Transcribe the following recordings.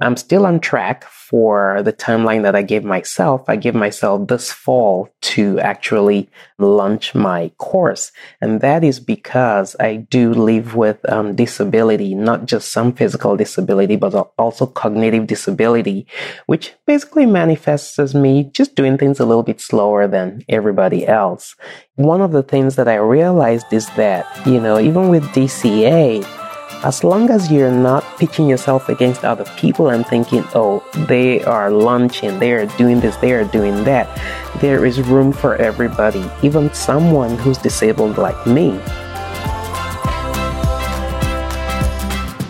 I'm still on track for the timeline that I gave myself. I gave myself this fall to actually launch my course. And that is because I do live with um, disability, not just some physical disability, but also cognitive disability, which basically manifests as me just doing things a little bit slower than everybody else. One of the things that I realized is that, you know, even with DCA, as long as you're not pitching yourself against other people and thinking, oh, they are launching, they are doing this, they are doing that, there is room for everybody, even someone who's disabled like me.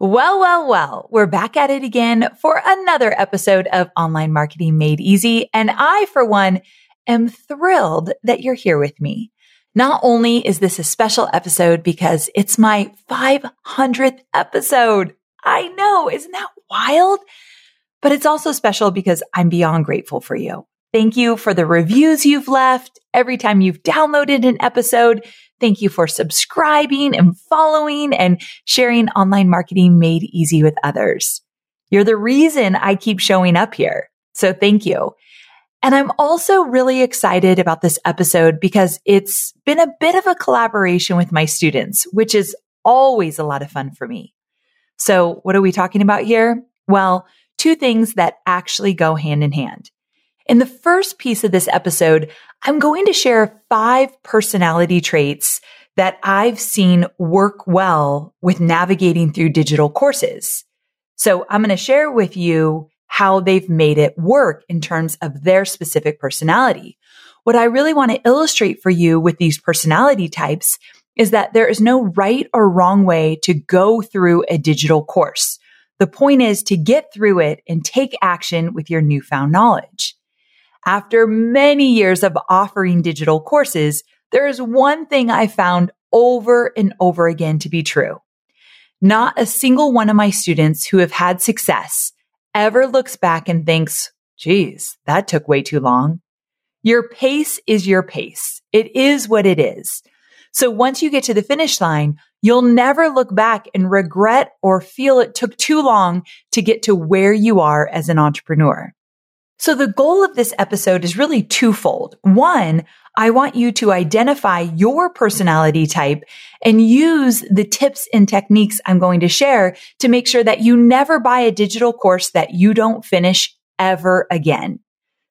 Well, well, well, we're back at it again for another episode of Online Marketing Made Easy. And I, for one, am thrilled that you're here with me. Not only is this a special episode because it's my 500th episode. I know, isn't that wild? But it's also special because I'm beyond grateful for you. Thank you for the reviews you've left every time you've downloaded an episode. Thank you for subscribing and following and sharing online marketing made easy with others. You're the reason I keep showing up here. So thank you. And I'm also really excited about this episode because it's been a bit of a collaboration with my students, which is always a lot of fun for me. So what are we talking about here? Well, two things that actually go hand in hand. In the first piece of this episode, I'm going to share five personality traits that I've seen work well with navigating through digital courses. So I'm going to share with you how they've made it work in terms of their specific personality. What I really want to illustrate for you with these personality types is that there is no right or wrong way to go through a digital course. The point is to get through it and take action with your newfound knowledge. After many years of offering digital courses, there is one thing I found over and over again to be true. Not a single one of my students who have had success ever looks back and thinks, geez, that took way too long. Your pace is your pace. It is what it is. So once you get to the finish line, you'll never look back and regret or feel it took too long to get to where you are as an entrepreneur. So the goal of this episode is really twofold. One, I want you to identify your personality type and use the tips and techniques I'm going to share to make sure that you never buy a digital course that you don't finish ever again.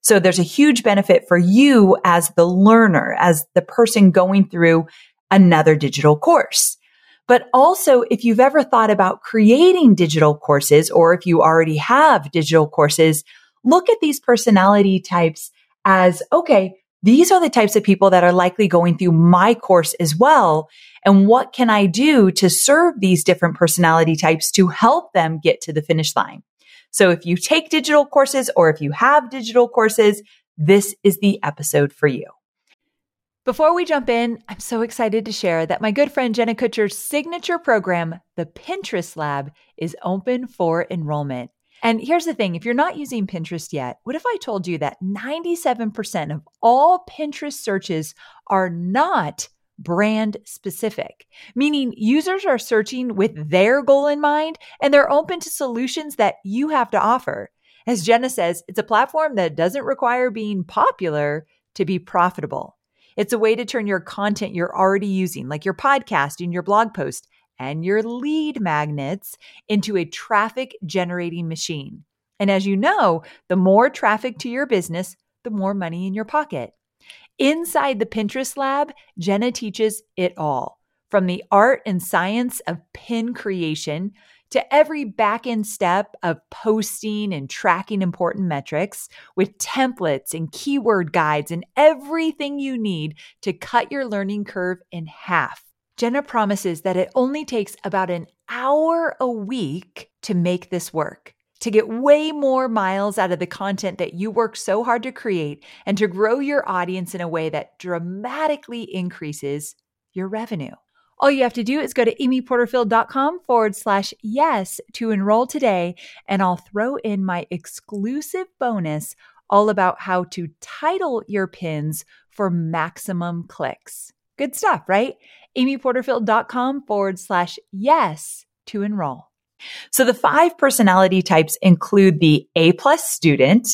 So there's a huge benefit for you as the learner, as the person going through another digital course. But also, if you've ever thought about creating digital courses or if you already have digital courses, look at these personality types as, okay, these are the types of people that are likely going through my course as well. And what can I do to serve these different personality types to help them get to the finish line? So if you take digital courses or if you have digital courses, this is the episode for you. Before we jump in, I'm so excited to share that my good friend Jenna Kutcher's signature program, the Pinterest Lab, is open for enrollment. And here's the thing if you're not using Pinterest yet, what if I told you that 97% of all Pinterest searches are not brand specific, meaning users are searching with their goal in mind and they're open to solutions that you have to offer. As Jenna says, it's a platform that doesn't require being popular to be profitable. It's a way to turn your content you're already using, like your podcast and your blog post, and your lead magnets into a traffic generating machine. And as you know, the more traffic to your business, the more money in your pocket. Inside the Pinterest lab, Jenna teaches it all from the art and science of pin creation to every back end step of posting and tracking important metrics with templates and keyword guides and everything you need to cut your learning curve in half. Jenna promises that it only takes about an hour a week to make this work to get way more miles out of the content that you work so hard to create and to grow your audience in a way that dramatically increases your revenue. All you have to do is go to amyporterfield.com forward slash yes to enroll today, and I'll throw in my exclusive bonus all about how to title your pins for maximum clicks. Good stuff, right? amyporterfield.com forward slash yes to enroll. So the five personality types include the A plus student,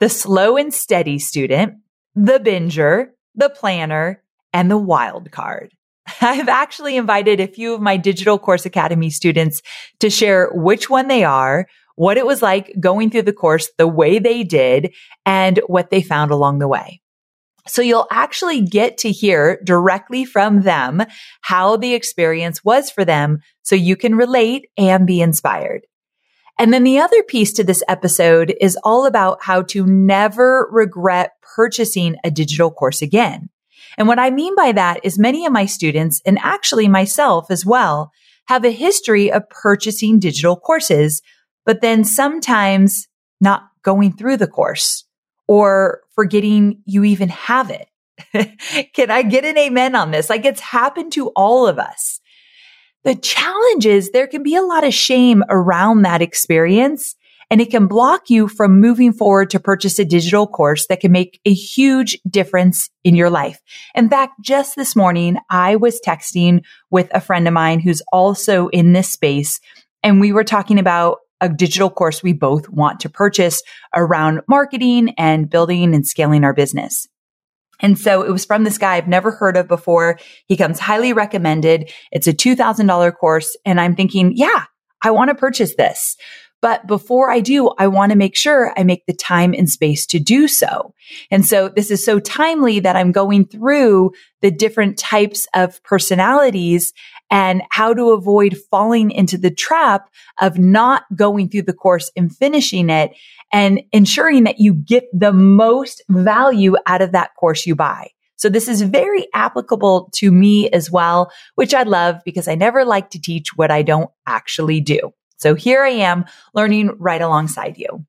the slow and steady student, the binger, the planner, and the wild card. I've actually invited a few of my Digital Course Academy students to share which one they are, what it was like going through the course, the way they did, and what they found along the way. So you'll actually get to hear directly from them how the experience was for them so you can relate and be inspired. And then the other piece to this episode is all about how to never regret purchasing a digital course again. And what I mean by that is many of my students and actually myself as well have a history of purchasing digital courses, but then sometimes not going through the course or forgetting you even have it. Can I get an amen on this? Like it's happened to all of us. The challenge is there can be a lot of shame around that experience and it can block you from moving forward to purchase a digital course that can make a huge difference in your life. In fact, just this morning, I was texting with a friend of mine who's also in this space and we were talking about a digital course we both want to purchase around marketing and building and scaling our business. And so it was from this guy I've never heard of before. He comes highly recommended. It's a $2,000 course. And I'm thinking, yeah, I want to purchase this. But before I do, I want to make sure I make the time and space to do so. And so this is so timely that I'm going through the different types of personalities and how to avoid falling into the trap of not going through the course and finishing it and ensuring that you get the most value out of that course you buy. So this is very applicable to me as well, which I love because I never like to teach what I don't actually do. So here I am learning right alongside you.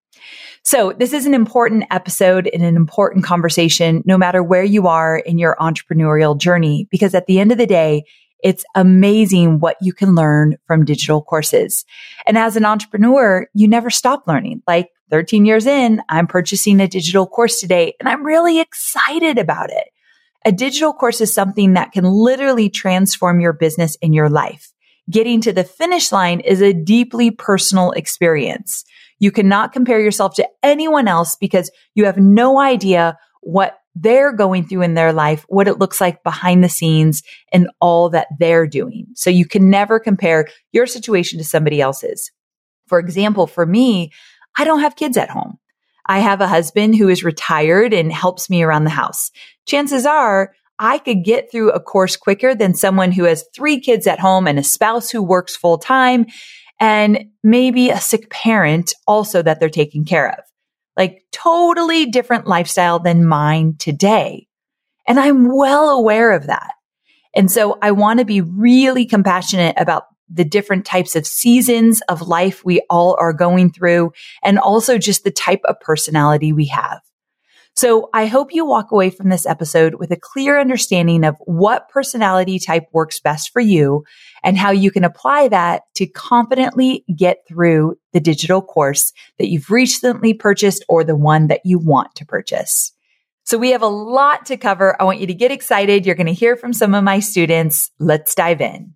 So this is an important episode and an important conversation, no matter where you are in your entrepreneurial journey, because at the end of the day, it's amazing what you can learn from digital courses. And as an entrepreneur, you never stop learning. Like 13 years in, I'm purchasing a digital course today and I'm really excited about it. A digital course is something that can literally transform your business and your life. Getting to the finish line is a deeply personal experience. You cannot compare yourself to anyone else because you have no idea what they're going through in their life, what it looks like behind the scenes and all that they're doing. So you can never compare your situation to somebody else's. For example, for me, I don't have kids at home. I have a husband who is retired and helps me around the house. Chances are I could get through a course quicker than someone who has three kids at home and a spouse who works full time and maybe a sick parent also that they're taking care of like totally different lifestyle than mine today. And I'm well aware of that. And so I want to be really compassionate about the different types of seasons of life we all are going through and also just the type of personality we have. So I hope you walk away from this episode with a clear understanding of what personality type works best for you and how you can apply that to confidently get through the digital course that you've recently purchased or the one that you want to purchase. So we have a lot to cover. I want you to get excited. You're going to hear from some of my students. Let's dive in.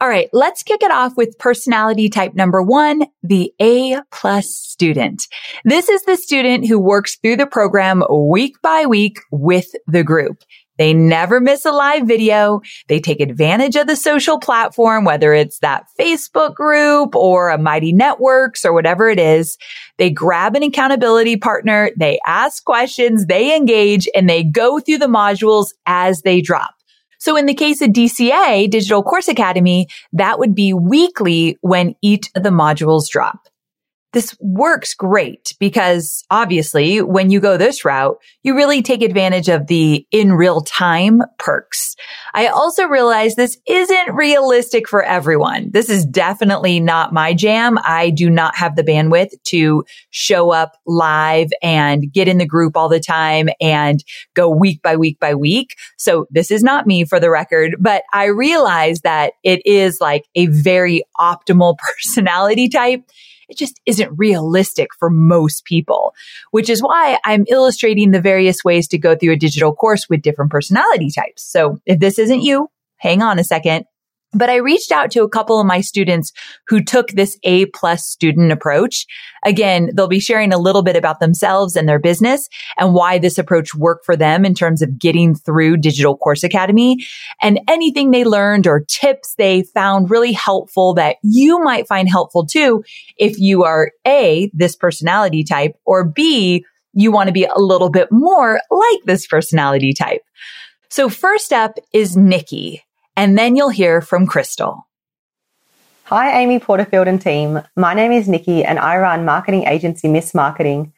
All right, let's kick it off with personality type number one, the A plus student. This is the student who works through the program week by week with the group. They never miss a live video. They take advantage of the social platform, whether it's that Facebook group or a Mighty Networks or whatever it is. They grab an accountability partner. They ask questions. They engage and they go through the modules as they drop. So in the case of DCA, Digital Course Academy, that would be weekly when each of the modules drop. This works great because obviously when you go this route, you really take advantage of the in real time perks. I also realize this isn't realistic for everyone. This is definitely not my jam. I do not have the bandwidth to show up live and get in the group all the time and go week by week by week. So this is not me for the record, but I realize that it is like a very optimal personality type it just isn't realistic for most people, which is why I'm illustrating the various ways to go through a digital course with different personality types. So if this isn't you, hang on a second. But I reached out to a couple of my students who took this A plus student approach. Again, they'll be sharing a little bit about themselves and their business and why this approach worked for them in terms of getting through Digital Course Academy and anything they learned or tips they found really helpful that you might find helpful too if you are A, this personality type or B, you want to be a little bit more like this personality type. So first up is Nikki and then you'll hear from Crystal. Hi, Amy Porterfield and team. My name is Nikki and I run marketing agency Miss Marketing.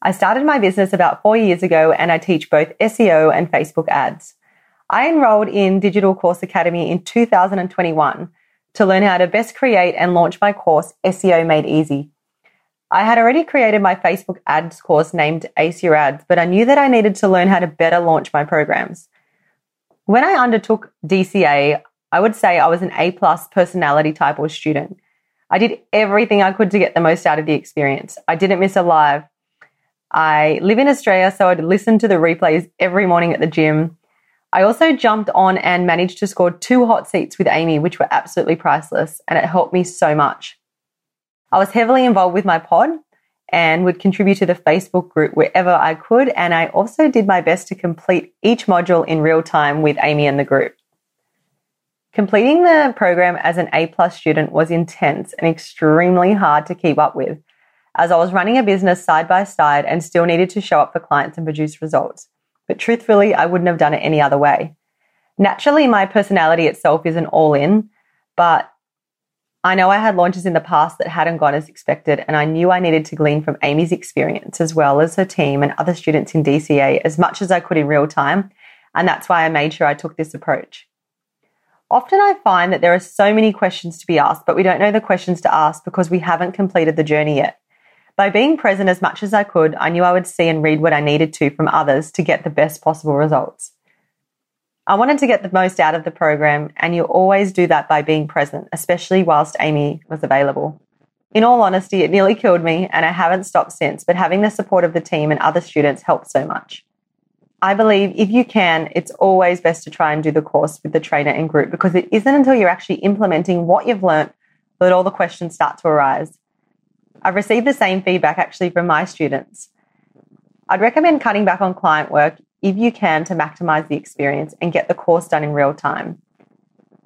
I started my business about four years ago and I teach both SEO and Facebook ads. I enrolled in Digital Course Academy in 2021 to learn how to best create and launch my course, SEO Made Easy. I had already created my Facebook ads course named Ace Your Ads, but I knew that I needed to learn how to better launch my programs. When I undertook DCA, I would say I was an A plus personality type or student. I did everything I could to get the most out of the experience. I didn't miss a live. I live in Australia, so I'd listen to the replays every morning at the gym. I also jumped on and managed to score two hot seats with Amy, which were absolutely priceless, and it helped me so much. I was heavily involved with my pod, and would contribute to the Facebook group wherever I could. And I also did my best to complete each module in real time with Amy and the group. Completing the program as an A plus student was intense and extremely hard to keep up with, as I was running a business side by side and still needed to show up for clients and produce results. But truthfully, I wouldn't have done it any other way. Naturally, my personality itself isn't all in, but I know I had launches in the past that hadn't gone as expected, and I knew I needed to glean from Amy's experience as well as her team and other students in DCA as much as I could in real time. And that's why I made sure I took this approach. Often I find that there are so many questions to be asked, but we don't know the questions to ask because we haven't completed the journey yet. By being present as much as I could, I knew I would see and read what I needed to from others to get the best possible results. I wanted to get the most out of the program, and you always do that by being present, especially whilst Amy was available. In all honesty, it nearly killed me, and I haven't stopped since, but having the support of the team and other students helped so much. I believe if you can, it's always best to try and do the course with the trainer and group because it isn't until you're actually implementing what you've learnt that all the questions start to arise. I've received the same feedback actually from my students. I'd recommend cutting back on client work if you can to maximize the experience and get the course done in real time.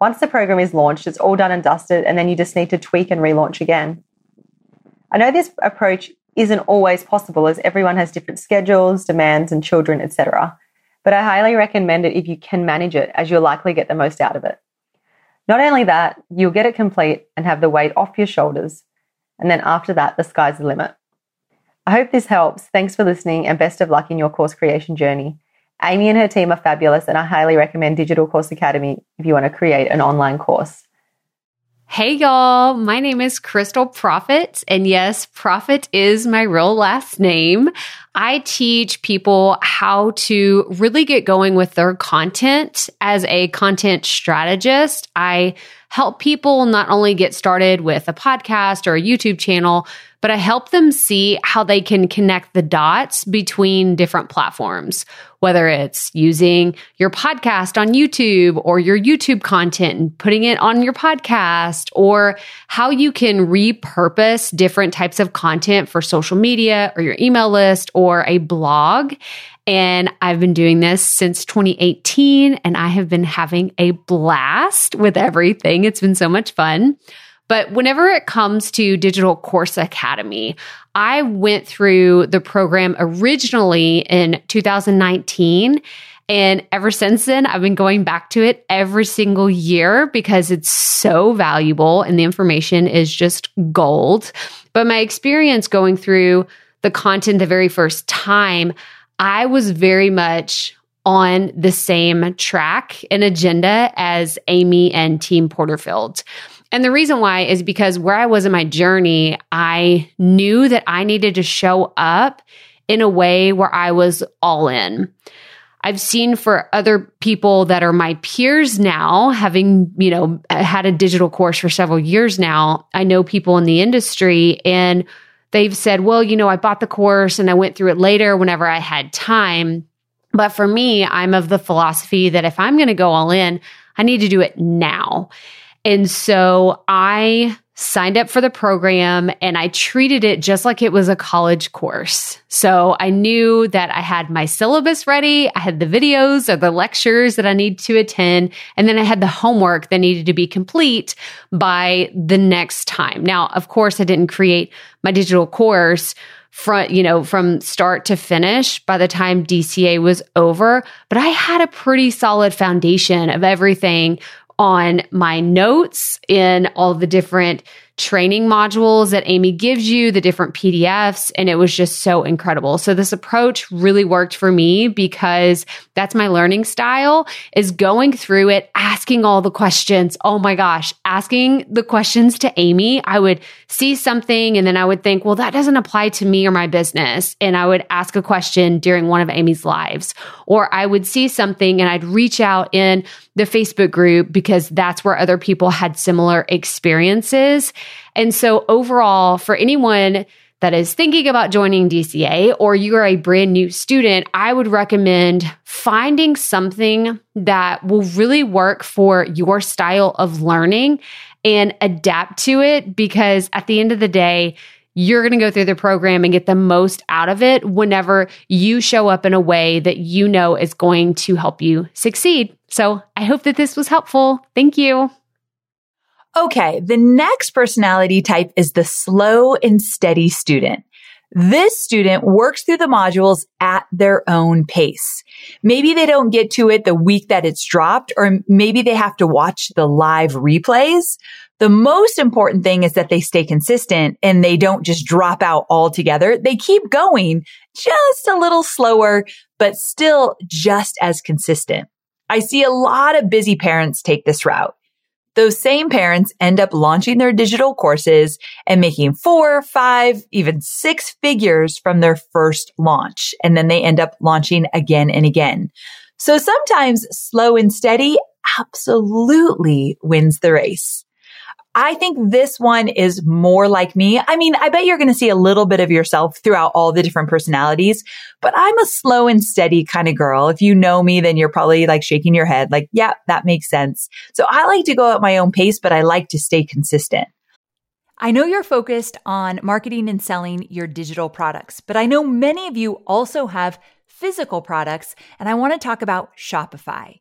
Once the program is launched, it's all done and dusted, and then you just need to tweak and relaunch again. I know this approach isn't always possible as everyone has different schedules, demands, and children, etc. But I highly recommend it if you can manage it, as you'll likely get the most out of it. Not only that, you'll get it complete and have the weight off your shoulders. And then after that, the sky's the limit. I hope this helps. Thanks for listening and best of luck in your course creation journey. Amy and her team are fabulous, and I highly recommend Digital Course Academy if you want to create an online course. Hey, y'all. My name is Crystal Profit. And yes, Profit is my real last name. I teach people how to really get going with their content as a content strategist. I help people not only get started with a podcast or a YouTube channel, but I help them see how they can connect the dots between different platforms, whether it's using your podcast on YouTube or your YouTube content and putting it on your podcast, or how you can repurpose different types of content for social media or your email list or a blog And I've been doing this since 2018 and I have been having a blast with everything. It's been so much fun. But whenever it comes to Digital Course Academy, I went through the program originally in 2019. And ever since then, I've been going back to it every single year because it's so valuable and the information is just gold. But my experience going through the content the very first time, I was very much on the same track and agenda as Amy and Team Porterfield. And the reason why is because where I was in my journey, I knew that I needed to show up in a way where I was all in. I've seen for other people that are my peers now, having, you know, had a digital course for several years now. I know people in the industry and they've said, well, you know, I bought the course and I went through it later whenever I had time. But for me, I'm of the philosophy that if I'm going to go all in, I need to do it now. And so I signed up for the program and I treated it just like it was a college course. So I knew that I had my syllabus ready. I had the videos or the lectures that I need to attend. And then I had the homework that needed to be complete by the next time. Now, of course, I didn't create my digital course from you know from start to finish by the time DCA was over but I had a pretty solid foundation of everything on my notes in all the different training modules that Amy gives you, the different PDFs, and it was just so incredible. So this approach really worked for me because that's my learning style is going through it, asking all the questions. Oh my gosh, asking the questions to Amy. I would see something and then I would think, well, that doesn't apply to me or my business. And I would ask a question during one of Amy's lives. Or I would see something and I'd reach out in the Facebook group because that's where other people had similar experiences. And so overall, for anyone that is thinking about joining DCA or you are a brand new student, I would recommend finding something that will really work for your style of learning and adapt to it because at the end of the day, you're going to go through the program and get the most out of it whenever you show up in a way that you know is going to help you succeed. So I hope that this was helpful. Thank you. Okay, the next personality type is the slow and steady student. This student works through the modules at their own pace. Maybe they don't get to it the week that it's dropped, or maybe they have to watch the live replays. The most important thing is that they stay consistent and they don't just drop out altogether. They keep going just a little slower, but still just as consistent. I see a lot of busy parents take this route. Those same parents end up launching their digital courses and making four, five, even six figures from their first launch. And then they end up launching again and again. So sometimes slow and steady absolutely wins the race. I think this one is more like me. I mean, I bet you're going to see a little bit of yourself throughout all the different personalities, but I'm a slow and steady kind of girl. If you know me, then you're probably like shaking your head like, yeah, that makes sense. So I like to go at my own pace, but I like to stay consistent. I know you're focused on marketing and selling your digital products, but I know many of you also have physical products, and I want to talk about Shopify.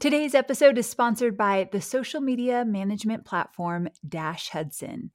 Today's episode is sponsored by the social media management platform Dash Hudson.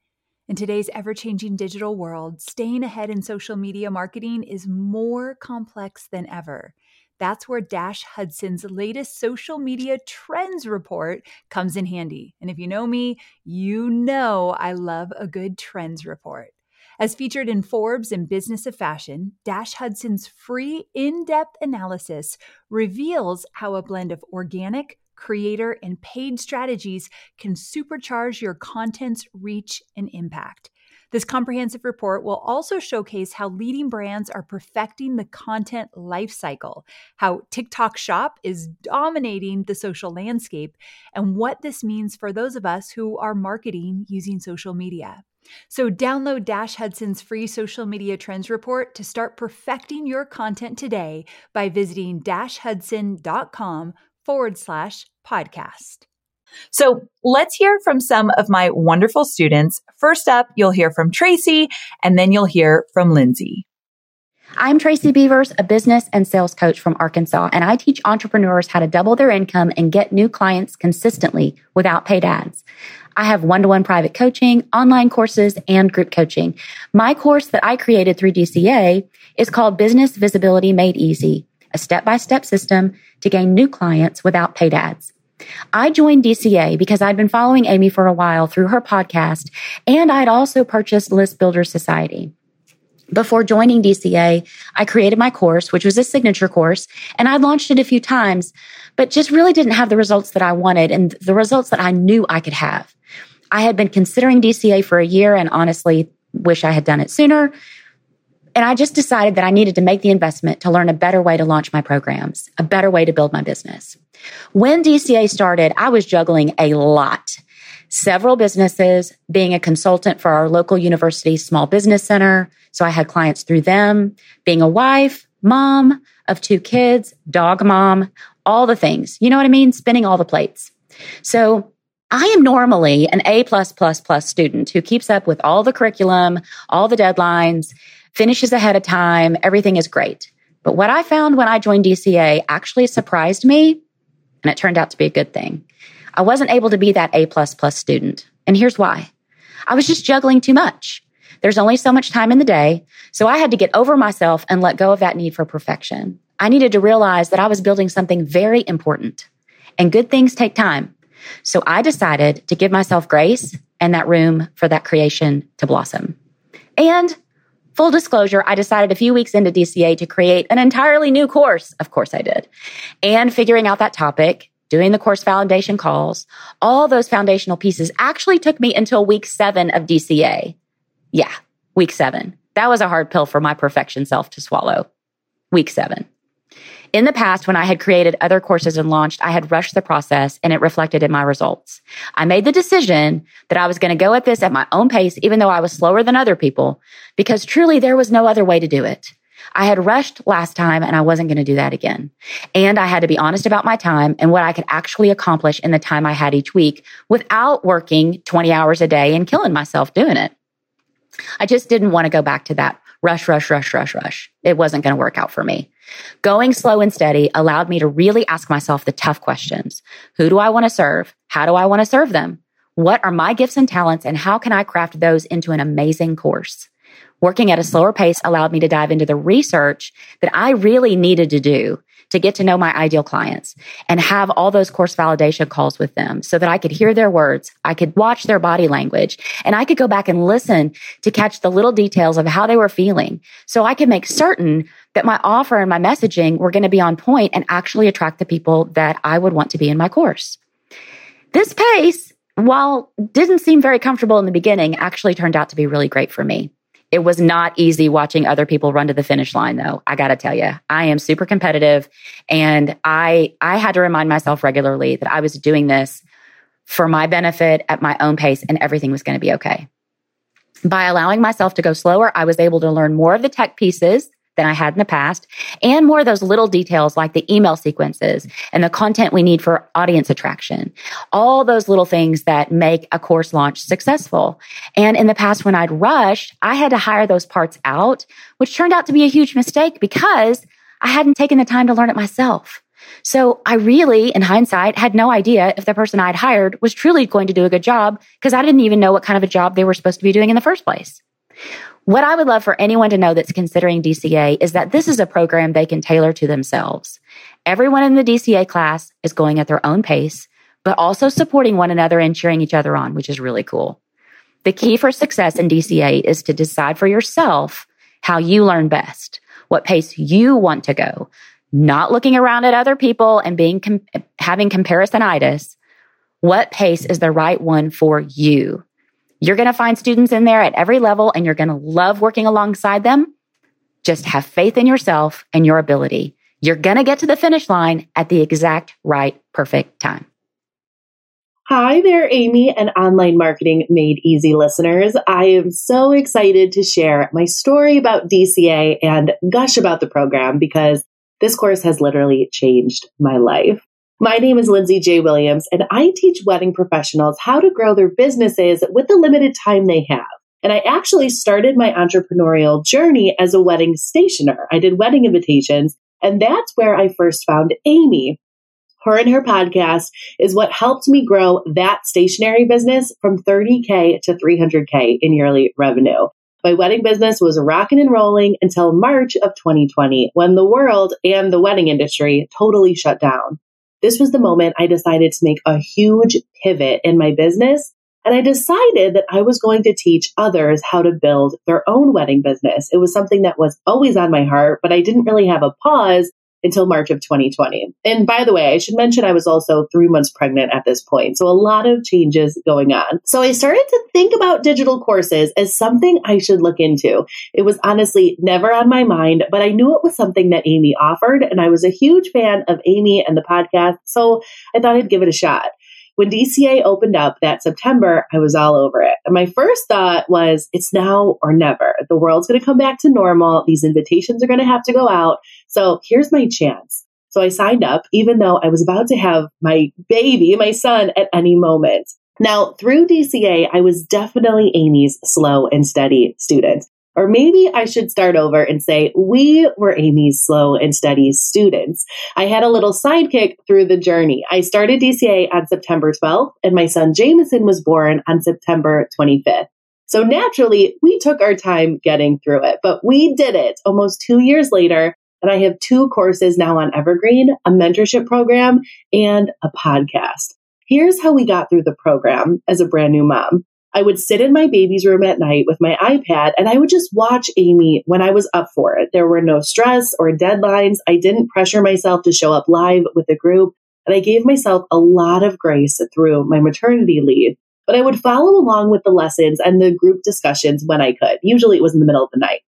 In today's ever changing digital world, staying ahead in social media marketing is more complex than ever. That's where Dash Hudson's latest social media trends report comes in handy. And if you know me, you know I love a good trends report. As featured in Forbes and Business of Fashion, Dash Hudson's free in depth analysis reveals how a blend of organic, creator, and paid strategies can supercharge your content's reach and impact. This comprehensive report will also showcase how leading brands are perfecting the content lifecycle, how TikTok Shop is dominating the social landscape, and what this means for those of us who are marketing using social media. So, download Dash Hudson's free social media trends report to start perfecting your content today by visiting dashhudson.com forward slash podcast. So let's hear from some of my wonderful students. First up, you'll hear from Tracy, and then you'll hear from Lindsay. I'm Tracy Beavers, a business and sales coach from Arkansas, and I teach entrepreneurs how to double their income and get new clients consistently without paid ads. I have one to one private coaching, online courses, and group coaching. My course that I created through DCA is called Business Visibility Made Easy, a step by step system to gain new clients without paid ads. I joined DCA because I'd been following Amy for a while through her podcast, and I'd also purchased List Builder Society. Before joining DCA, I created my course, which was a signature course, and I'd launched it a few times, but just really didn't have the results that I wanted and the results that I knew I could have. I had been considering DCA for a year and honestly wish I had done it sooner. And I just decided that I needed to make the investment to learn a better way to launch my programs, a better way to build my business. When DCA started, I was juggling a lot. Several businesses, being a consultant for our local university small business center. So I had clients through them, being a wife, mom of two kids, dog mom, all the things. You know what I mean? Spinning all the plates. So I am normally an A plus plus plus student who keeps up with all the curriculum, all the deadlines, finishes ahead of time. Everything is great. But what I found when I joined DCA actually surprised me, and it turned out to be a good thing. I wasn't able to be that A plus plus student. And here's why. I was just juggling too much. There's only so much time in the day. So I had to get over myself and let go of that need for perfection. I needed to realize that I was building something very important and good things take time. So I decided to give myself grace and that room for that creation to blossom. And Full disclosure, I decided a few weeks into DCA to create an entirely new course. Of course I did. And figuring out that topic, doing the course foundation calls, all those foundational pieces actually took me until week seven of DCA. Yeah, week seven. That was a hard pill for my perfection self to swallow. Week seven. In the past, when I had created other courses and launched, I had rushed the process and it reflected in my results. I made the decision that I was going to go at this at my own pace, even though I was slower than other people, because truly there was no other way to do it. I had rushed last time and I wasn't going to do that again. And I had to be honest about my time and what I could actually accomplish in the time I had each week without working 20 hours a day and killing myself doing it. I just didn't want to go back to that rush, rush, rush, rush, rush. It wasn't going to work out for me. Going slow and steady allowed me to really ask myself the tough questions. Who do I want to serve? How do I want to serve them? What are my gifts and talents and how can I craft those into an amazing course? Working at a slower pace allowed me to dive into the research that I really needed to do to get to know my ideal clients and have all those course validation calls with them so that I could hear their words. I could watch their body language and I could go back and listen to catch the little details of how they were feeling. So I could make certain that my offer and my messaging were going to be on point and actually attract the people that I would want to be in my course. This pace, while didn't seem very comfortable in the beginning, actually turned out to be really great for me. It was not easy watching other people run to the finish line though. I got to tell you, I am super competitive and I I had to remind myself regularly that I was doing this for my benefit at my own pace and everything was going to be okay. By allowing myself to go slower, I was able to learn more of the tech pieces than I had in the past, and more of those little details like the email sequences and the content we need for audience attraction. All those little things that make a course launch successful. And in the past, when I'd rushed, I had to hire those parts out, which turned out to be a huge mistake because I hadn't taken the time to learn it myself. So I really, in hindsight, had no idea if the person I'd hired was truly going to do a good job because I didn't even know what kind of a job they were supposed to be doing in the first place. What I would love for anyone to know that's considering DCA is that this is a program they can tailor to themselves. Everyone in the DCA class is going at their own pace, but also supporting one another and cheering each other on, which is really cool. The key for success in DCA is to decide for yourself how you learn best, what pace you want to go, not looking around at other people and being having comparisonitis. What pace is the right one for you? You're going to find students in there at every level and you're going to love working alongside them. Just have faith in yourself and your ability. You're going to get to the finish line at the exact right, perfect time. Hi there, Amy and Online Marketing Made Easy listeners. I am so excited to share my story about DCA and gush about the program because this course has literally changed my life. My name is Lindsay J. Williams, and I teach wedding professionals how to grow their businesses with the limited time they have. And I actually started my entrepreneurial journey as a wedding stationer. I did wedding invitations, and that's where I first found Amy. Her and her podcast is what helped me grow that stationery business from 30K to 300K in yearly revenue. My wedding business was rocking and rolling until March of 2020 when the world and the wedding industry totally shut down. This was the moment I decided to make a huge pivot in my business. And I decided that I was going to teach others how to build their own wedding business. It was something that was always on my heart, but I didn't really have a pause until March of 2020. And by the way, I should mention I was also three months pregnant at this point. So a lot of changes going on. So I started to think about digital courses as something I should look into. It was honestly never on my mind, but I knew it was something that Amy offered. And I was a huge fan of Amy and the podcast. So I thought I'd give it a shot. When DCA opened up that September, I was all over it. And my first thought was, it's now or never. The world's going to come back to normal. These invitations are going to have to go out. So here's my chance. So I signed up, even though I was about to have my baby, my son, at any moment. Now, through DCA, I was definitely Amy's slow and steady student. Or maybe I should start over and say, we were Amy's slow and steady students. I had a little sidekick through the journey. I started DCA on September 12th, and my son Jameson was born on September 25th. So naturally, we took our time getting through it, but we did it almost two years later. And I have two courses now on Evergreen, a mentorship program, and a podcast. Here's how we got through the program as a brand new mom. I would sit in my baby's room at night with my iPad and I would just watch Amy when I was up for it. There were no stress or deadlines. I didn't pressure myself to show up live with the group. And I gave myself a lot of grace through my maternity leave. But I would follow along with the lessons and the group discussions when I could. Usually it was in the middle of the night.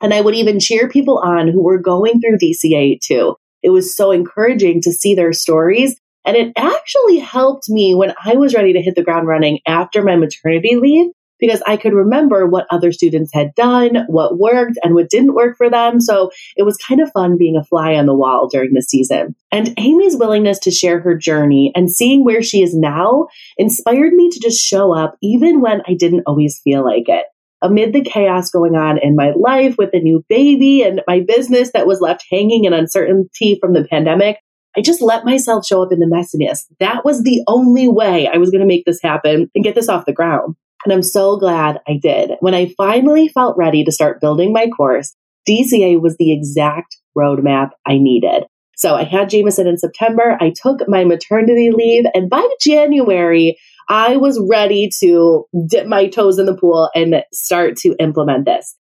And I would even cheer people on who were going through DCA too. It was so encouraging to see their stories and it actually helped me when I was ready to hit the ground running after my maternity leave because I could remember what other students had done, what worked and what didn't work for them. So it was kind of fun being a fly on the wall during the season. And Amy's willingness to share her journey and seeing where she is now inspired me to just show up even when I didn't always feel like it. Amid the chaos going on in my life with a new baby and my business that was left hanging in uncertainty from the pandemic, I just let myself show up in the messiness. That was the only way I was going to make this happen and get this off the ground. And I'm so glad I did. When I finally felt ready to start building my course, DCA was the exact roadmap I needed. So I had Jameson in September. I took my maternity leave and by January, I was ready to dip my toes in the pool and start to implement this.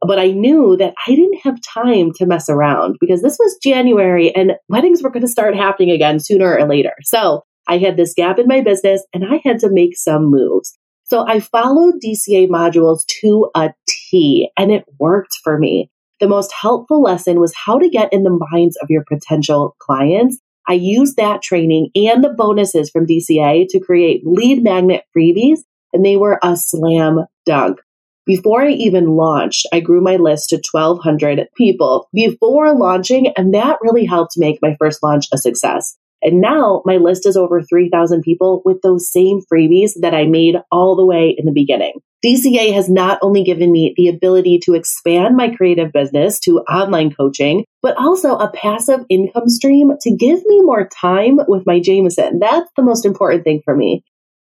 But I knew that I didn't have time to mess around because this was January and weddings were going to start happening again sooner or later. So I had this gap in my business and I had to make some moves. So I followed DCA modules to a T and it worked for me. The most helpful lesson was how to get in the minds of your potential clients. I used that training and the bonuses from DCA to create lead magnet freebies and they were a slam dunk. Before I even launched, I grew my list to 1,200 people before launching, and that really helped make my first launch a success. And now my list is over 3,000 people with those same freebies that I made all the way in the beginning. DCA has not only given me the ability to expand my creative business to online coaching, but also a passive income stream to give me more time with my Jameson. That's the most important thing for me.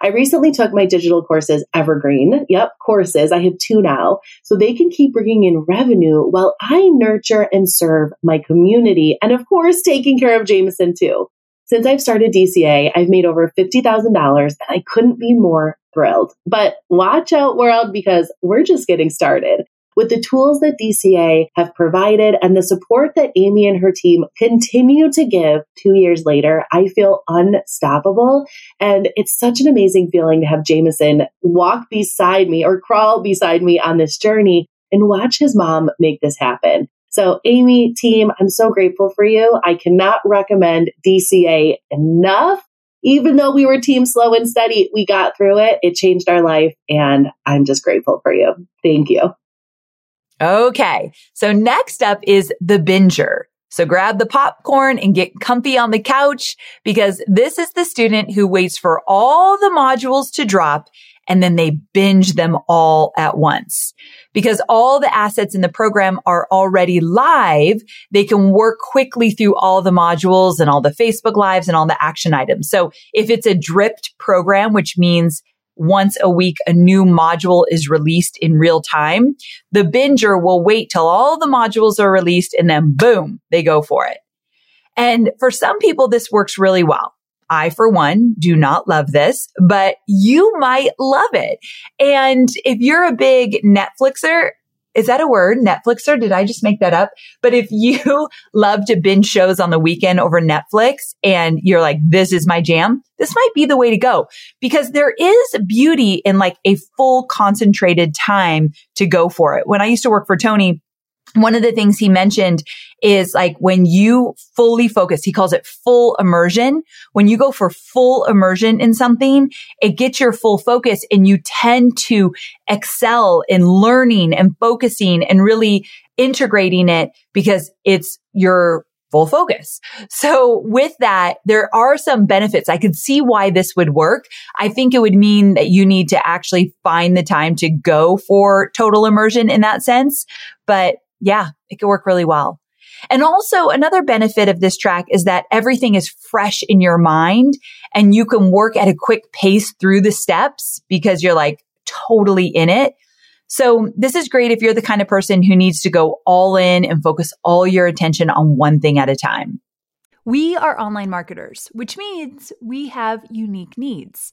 I recently took my digital courses evergreen. Yep, courses. I have two now. So they can keep bringing in revenue while I nurture and serve my community. And of course, taking care of Jameson too. Since I've started DCA, I've made over $50,000 and I couldn't be more thrilled. But watch out, world, because we're just getting started. With the tools that DCA have provided and the support that Amy and her team continue to give two years later, I feel unstoppable. And it's such an amazing feeling to have Jameson walk beside me or crawl beside me on this journey and watch his mom make this happen. So, Amy, team, I'm so grateful for you. I cannot recommend DCA enough. Even though we were team slow and steady, we got through it. It changed our life, and I'm just grateful for you. Thank you. Okay. So, next up is the binger. So grab the popcorn and get comfy on the couch because this is the student who waits for all the modules to drop and then they binge them all at once. Because all the assets in the program are already live, they can work quickly through all the modules and all the Facebook lives and all the action items. So if it's a dripped program, which means once a week a new module is released in real time, the binger will wait till all the modules are released and then boom, they go for it. And for some people, this works really well. I, for one, do not love this, but you might love it. And if you're a big Netflixer, is that a word? Netflixer? Did I just make that up? But if you love to binge shows on the weekend over Netflix and you're like, this is my jam, this might be the way to go because there is beauty in like a full concentrated time to go for it. When I used to work for Tony, one of the things he mentioned is like when you fully focus, he calls it full immersion. When you go for full immersion in something, it gets your full focus and you tend to excel in learning and focusing and really integrating it because it's your full focus. So with that, there are some benefits. I could see why this would work. I think it would mean that you need to actually find the time to go for total immersion in that sense. But yeah, it can work really well. And also another benefit of this track is that everything is fresh in your mind and you can work at a quick pace through the steps because you're like totally in it. So this is great if you're the kind of person who needs to go all in and focus all your attention on one thing at a time. We are online marketers, which means we have unique needs.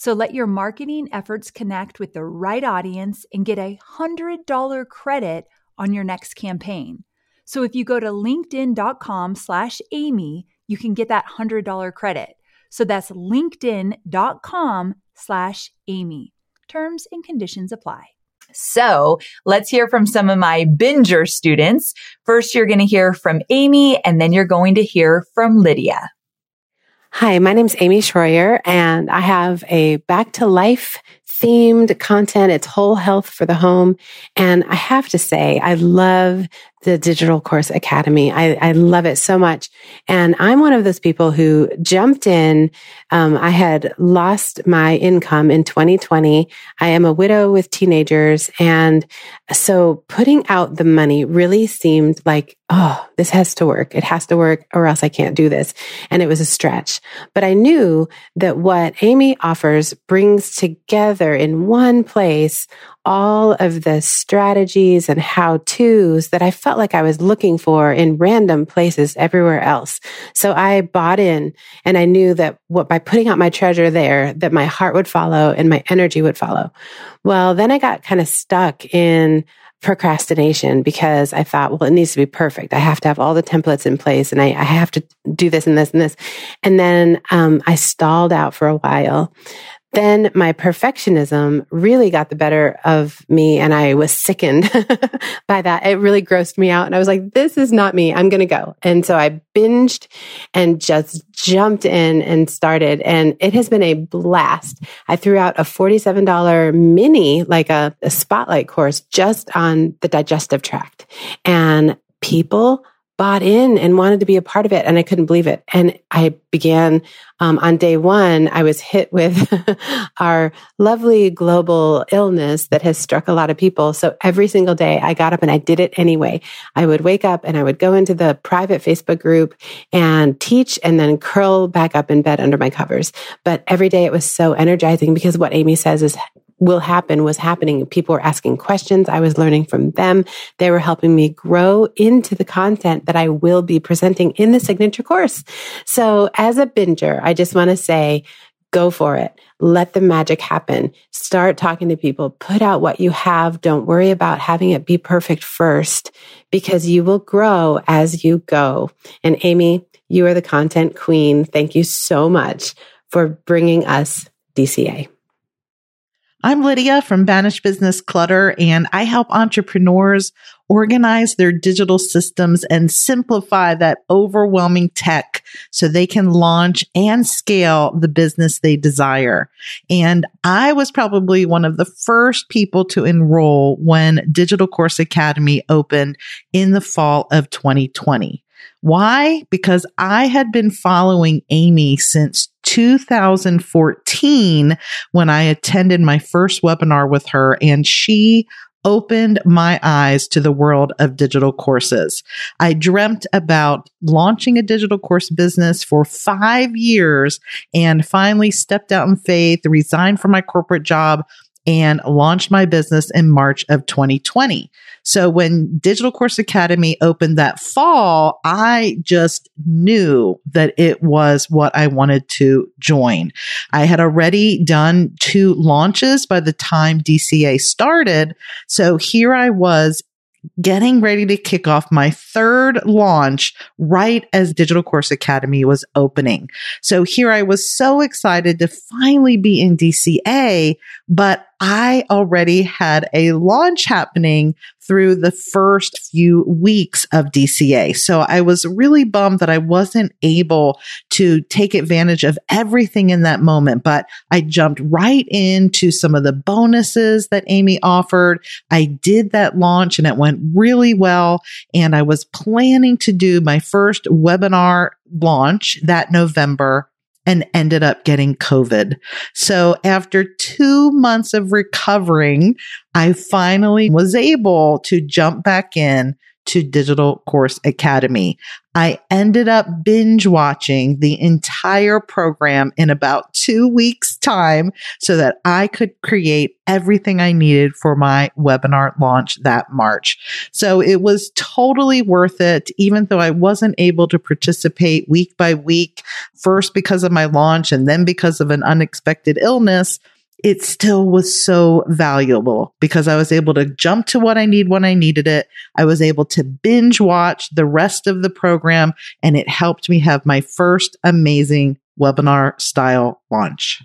So let your marketing efforts connect with the right audience and get a $100 credit on your next campaign. So if you go to linkedin.com slash Amy, you can get that $100 credit. So that's linkedin.com slash Amy. Terms and conditions apply. So let's hear from some of my binger students. First, you're going to hear from Amy, and then you're going to hear from Lydia. Hi, my name is Amy Schroyer, and I have a back to life themed content. It's whole health for the home. And I have to say, I love the Digital Course Academy. I, I love it so much. And I'm one of those people who jumped in. Um, I had lost my income in 2020. I am a widow with teenagers. And so putting out the money really seemed like, oh, this has to work. It has to work or else I can't do this. And it was a stretch. But I knew that what Amy offers brings together in one place all of the strategies and how to's that I felt like I was looking for in random places everywhere else. So I bought in and I knew that what by putting out my treasure there, that my heart would follow and my energy would follow. Well, then I got kind of stuck in procrastination because I thought, well, it needs to be perfect. I have to have all the templates in place and I, I have to do this and this and this. And then um, I stalled out for a while then my perfectionism really got the better of me and I was sickened by that. It really grossed me out. And I was like, this is not me. I'm going to go. And so I binged and just jumped in and started. And it has been a blast. I threw out a $47 mini, like a, a spotlight course just on the digestive tract and people bought in and wanted to be a part of it. And I couldn't believe it. And I began um, on day one, I was hit with our lovely global illness that has struck a lot of people. So every single day I got up and I did it anyway. I would wake up and I would go into the private Facebook group and teach and then curl back up in bed under my covers. But every day it was so energizing because what Amy says is will happen was happening. People were asking questions. I was learning from them. They were helping me grow into the content that I will be presenting in the signature course. So as a binger, I just want to say, go for it. Let the magic happen. Start talking to people. Put out what you have. Don't worry about having it be perfect first because you will grow as you go. And Amy, you are the content queen. Thank you so much for bringing us DCA. I'm Lydia from Banish Business Clutter, and I help entrepreneurs organize their digital systems and simplify that overwhelming tech so they can launch and scale the business they desire. And I was probably one of the first people to enroll when Digital Course Academy opened in the fall of 2020. Why? Because I had been following Amy since 2014 when I attended my first webinar with her and she opened my eyes to the world of digital courses. I dreamt about launching a digital course business for five years and finally stepped out in faith, resigned from my corporate job and launched my business in March of 2020. So when Digital Course Academy opened that fall, I just knew that it was what I wanted to join. I had already done two launches by the time DCA started. So here I was getting ready to kick off my third launch right as Digital Course Academy was opening. So here I was so excited to finally be in DCA, but I already had a launch happening through the first few weeks of DCA. So I was really bummed that I wasn't able to take advantage of everything in that moment, but I jumped right into some of the bonuses that Amy offered. I did that launch and it went really well. And I was planning to do my first webinar launch that November and ended up getting COVID. So after two months of recovering, I finally was able to jump back in to Digital Course Academy. I ended up binge watching the entire program in about two weeks time so that I could create everything I needed for my webinar launch that March. So it was totally worth it, even though I wasn't able to participate week by week, first because of my launch and then because of an unexpected illness it still was so valuable because I was able to jump to what I need when I needed it. I was able to binge watch the rest of the program and it helped me have my first amazing webinar style launch.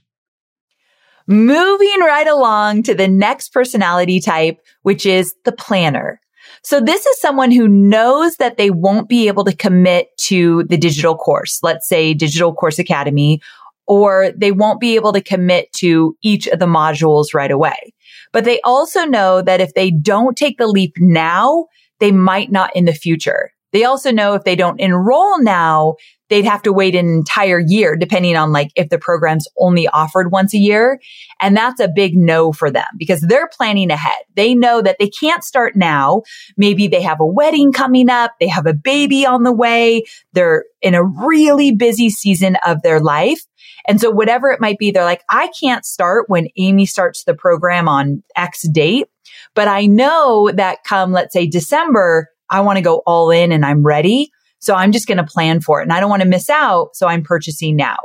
Moving right along to the next personality type, which is the planner. So this is someone who knows that they won't be able to commit to the digital course, let's say Digital Course Academy or they won't be able to commit to each of the modules right away. But they also know that if they don't take the leap now, they might not in the future. They also know if they don't enroll now, they'd have to wait an entire year, depending on like if the program's only offered once a year. And that's a big no for them because they're planning ahead. They know that they can't start now. Maybe they have a wedding coming up. They have a baby on the way. They're in a really busy season of their life. And so whatever it might be, they're like, I can't start when Amy starts the program on X date, but I know that come, let's say December, I want to go all in and I'm ready. So I'm just going to plan for it and I don't want to miss out. So I'm purchasing now.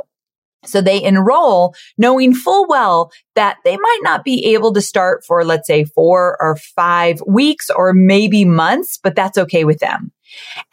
So they enroll knowing full well that they might not be able to start for, let's say four or five weeks or maybe months, but that's okay with them.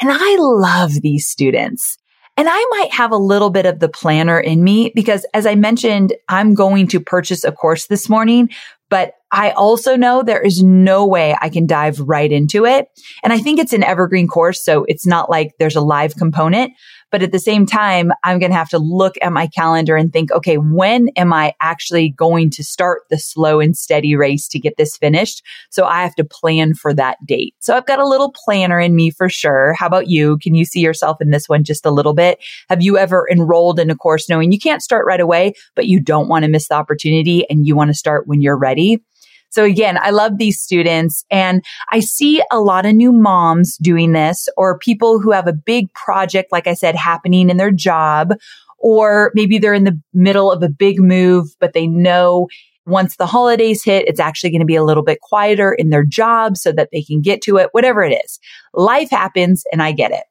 And I love these students. And I might have a little bit of the planner in me because as I mentioned, I'm going to purchase a course this morning, but I also know there is no way I can dive right into it. And I think it's an evergreen course. So it's not like there's a live component, but at the same time, I'm going to have to look at my calendar and think, okay, when am I actually going to start the slow and steady race to get this finished? So I have to plan for that date. So I've got a little planner in me for sure. How about you? Can you see yourself in this one just a little bit? Have you ever enrolled in a course knowing you can't start right away, but you don't want to miss the opportunity and you want to start when you're ready? So again, I love these students and I see a lot of new moms doing this or people who have a big project, like I said, happening in their job, or maybe they're in the middle of a big move, but they know once the holidays hit, it's actually going to be a little bit quieter in their job so that they can get to it, whatever it is. Life happens and I get it.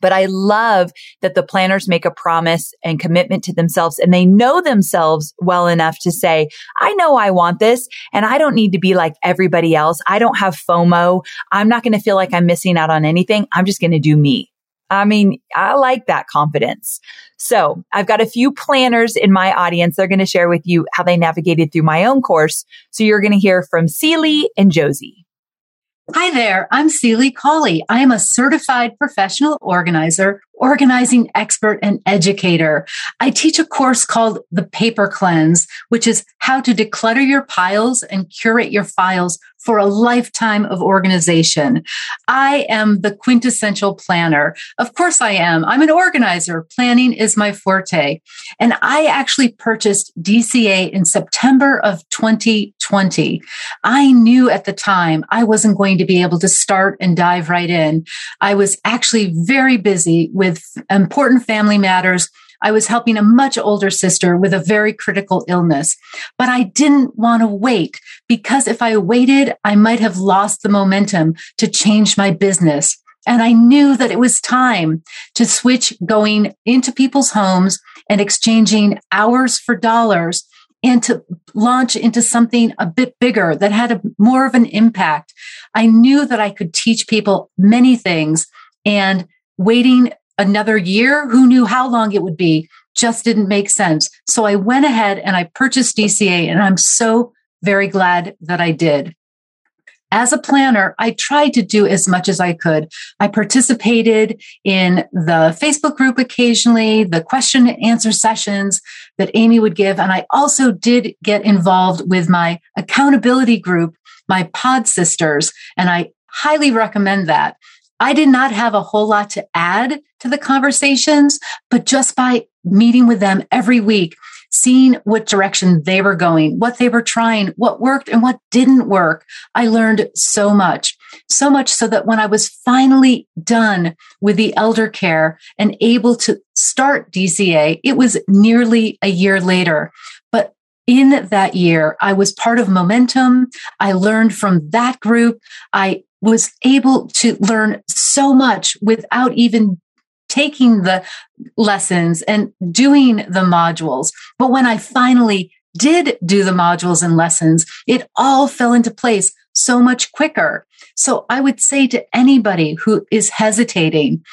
But I love that the planners make a promise and commitment to themselves and they know themselves well enough to say, I know I want this and I don't need to be like everybody else. I don't have FOMO. I'm not going to feel like I'm missing out on anything. I'm just going to do me. I mean, I like that confidence. So I've got a few planners in my audience. They're going to share with you how they navigated through my own course. So you're going to hear from Celie and Josie. Hi there, I'm Celie Colley. I am a certified professional organizer, organizing expert, and educator. I teach a course called The Paper Cleanse, which is how to declutter your piles and curate your files for a lifetime of organization. I am the quintessential planner. Of course I am. I'm an organizer. Planning is my forte. And I actually purchased DCA in September of 2020. I knew at the time I wasn't going to be able to start and dive right in. I was actually very busy with important family matters I was helping a much older sister with a very critical illness, but I didn't want to wait because if I waited, I might have lost the momentum to change my business. And I knew that it was time to switch going into people's homes and exchanging hours for dollars and to launch into something a bit bigger that had a, more of an impact. I knew that I could teach people many things and waiting another year. Who knew how long it would be? Just didn't make sense. So I went ahead and I purchased DCA, and I'm so very glad that I did. As a planner, I tried to do as much as I could. I participated in the Facebook group occasionally, the question and answer sessions that Amy would give. And I also did get involved with my accountability group, my pod sisters. And I highly recommend that. I did not have a whole lot to add to the conversations, but just by meeting with them every week, seeing what direction they were going, what they were trying, what worked and what didn't work, I learned so much. So much so that when I was finally done with the elder care and able to start DCA, it was nearly a year later. But in that year, I was part of Momentum. I learned from that group. I was able to learn so much without even taking the lessons and doing the modules. But when I finally did do the modules and lessons, it all fell into place so much quicker. So I would say to anybody who is hesitating,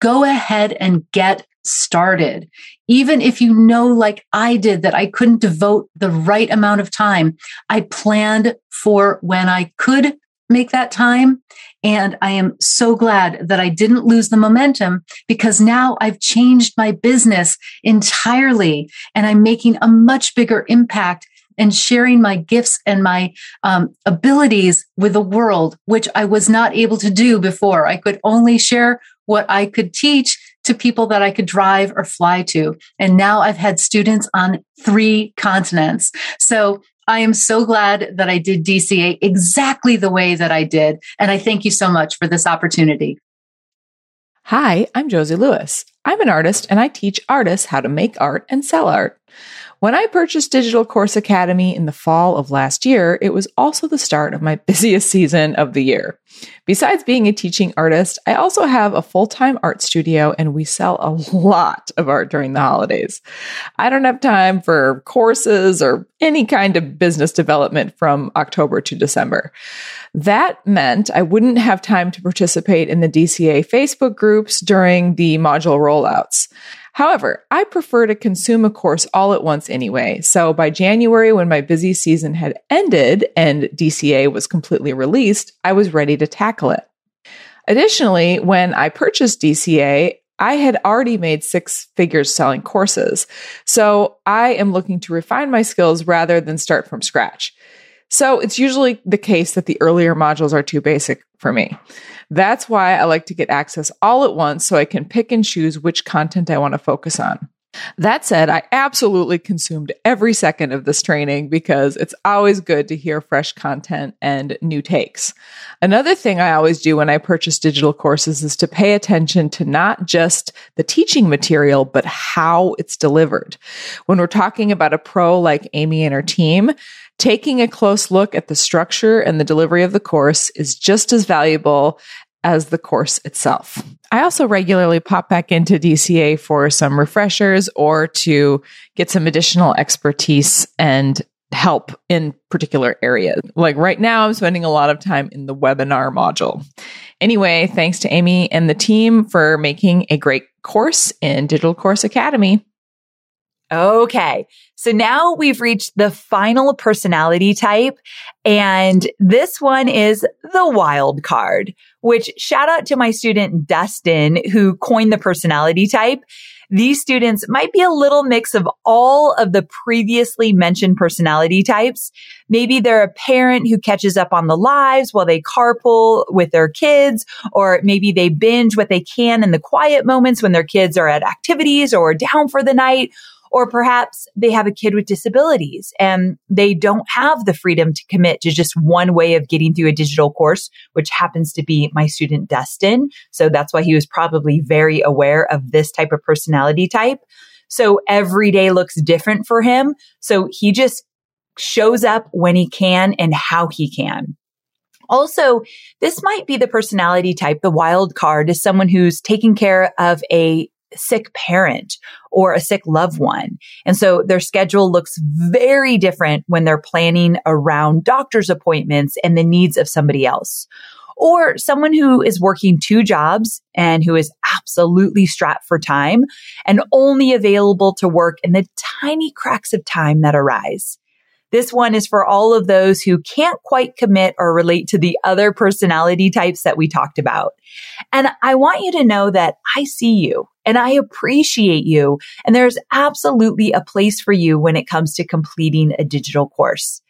go ahead and get started. Even if you know, like I did, that I couldn't devote the right amount of time, I planned for when I could make that time. And I am so glad that I didn't lose the momentum because now I've changed my business entirely and I'm making a much bigger impact and sharing my gifts and my um, abilities with the world, which I was not able to do before. I could only share what I could teach to people that I could drive or fly to. And now I've had students on three continents. So I am so glad that I did DCA exactly the way that I did. And I thank you so much for this opportunity. Hi, I'm Josie Lewis. I'm an artist and I teach artists how to make art and sell art. When I purchased Digital Course Academy in the fall of last year, it was also the start of my busiest season of the year. Besides being a teaching artist, I also have a full time art studio and we sell a lot of art during the holidays. I don't have time for courses or any kind of business development from October to December. That meant I wouldn't have time to participate in the DCA Facebook groups during the module rollouts. However, I prefer to consume a course all at once anyway. So by January, when my busy season had ended and DCA was completely released, I was ready to tackle it. Additionally, when I purchased DCA, I had already made six figures selling courses. So I am looking to refine my skills rather than start from scratch. So it's usually the case that the earlier modules are too basic for me. That's why I like to get access all at once so I can pick and choose which content I want to focus on. That said, I absolutely consumed every second of this training because it's always good to hear fresh content and new takes. Another thing I always do when I purchase digital courses is to pay attention to not just the teaching material, but how it's delivered. When we're talking about a pro like Amy and her team, taking a close look at the structure and the delivery of the course is just as valuable as the course itself. I also regularly pop back into DCA for some refreshers or to get some additional expertise and help in particular areas. Like right now, I'm spending a lot of time in the webinar module. Anyway, thanks to Amy and the team for making a great course in Digital Course Academy. Okay. So now we've reached the final personality type. And this one is the wild card, which shout out to my student Dustin, who coined the personality type. These students might be a little mix of all of the previously mentioned personality types. Maybe they're a parent who catches up on the lives while they carpool with their kids, or maybe they binge what they can in the quiet moments when their kids are at activities or down for the night or perhaps they have a kid with disabilities and they don't have the freedom to commit to just one way of getting through a digital course, which happens to be my student Dustin. So that's why he was probably very aware of this type of personality type. So every day looks different for him. So he just shows up when he can and how he can. Also, this might be the personality type. The wild card is someone who's taking care of a sick parent or a sick loved one. And so their schedule looks very different when they're planning around doctor's appointments and the needs of somebody else. Or someone who is working two jobs and who is absolutely strapped for time and only available to work in the tiny cracks of time that arise. This one is for all of those who can't quite commit or relate to the other personality types that we talked about. And I want you to know that I see you and I appreciate you. And there's absolutely a place for you when it comes to completing a digital course.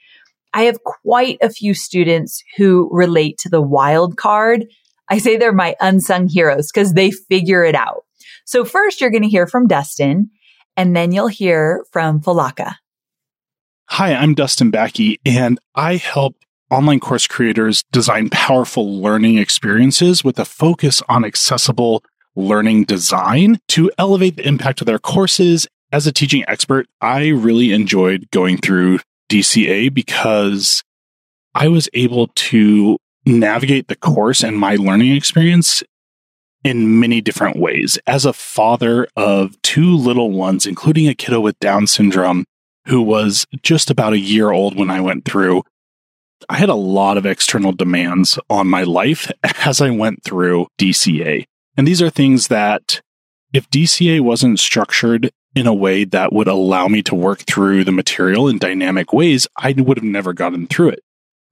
I have quite a few students who relate to the wild card. I say they're my unsung heroes because they figure it out. So first you're going to hear from Dustin and then you'll hear from Falaka. Hi, I'm Dustin Backey, and I help online course creators design powerful learning experiences with a focus on accessible learning design to elevate the impact of their courses. As a teaching expert, I really enjoyed going through DCA because I was able to navigate the course and my learning experience in many different ways. As a father of two little ones, including a kiddo with Down syndrome, who was just about a year old when I went through. I had a lot of external demands on my life as I went through DCA. And these are things that if DCA wasn't structured in a way that would allow me to work through the material in dynamic ways, I would have never gotten through it.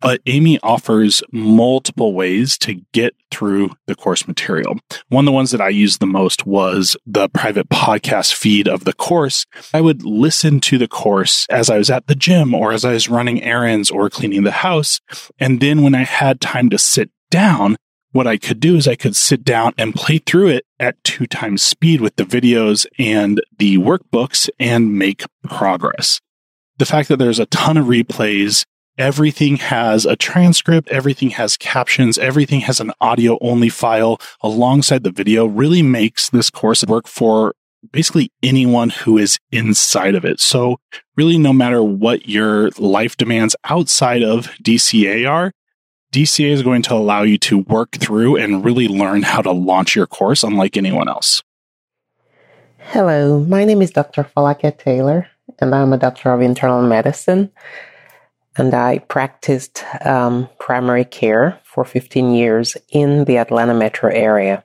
but Amy offers multiple ways to get through the course material. One of the ones that I used the most was the private podcast feed of the course. I would listen to the course as I was at the gym or as I was running errands or cleaning the house. And then when I had time to sit down, what I could do is I could sit down and play through it at two times speed with the videos and the workbooks and make progress. The fact that there's a ton of replays Everything has a transcript, everything has captions, everything has an audio only file alongside the video really makes this course work for basically anyone who is inside of it. So really, no matter what your life demands outside of DCA are, DCA is going to allow you to work through and really learn how to launch your course unlike anyone else. Hello, my name is Dr. Falake Taylor, and I'm a doctor of internal medicine and I practiced um, primary care for 15 years in the Atlanta metro area.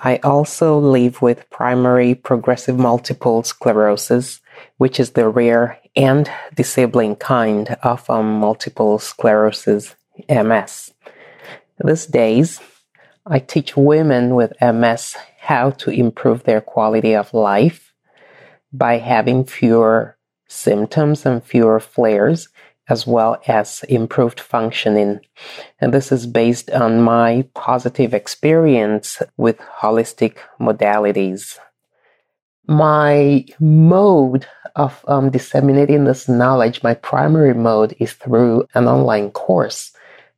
I also live with primary progressive multiple sclerosis, which is the rare and disabling kind of um, multiple sclerosis, MS. These days, I teach women with MS how to improve their quality of life by having fewer symptoms and fewer flares as well as improved functioning. And this is based on my positive experience with holistic modalities. My mode of um, disseminating this knowledge, my primary mode is through an online course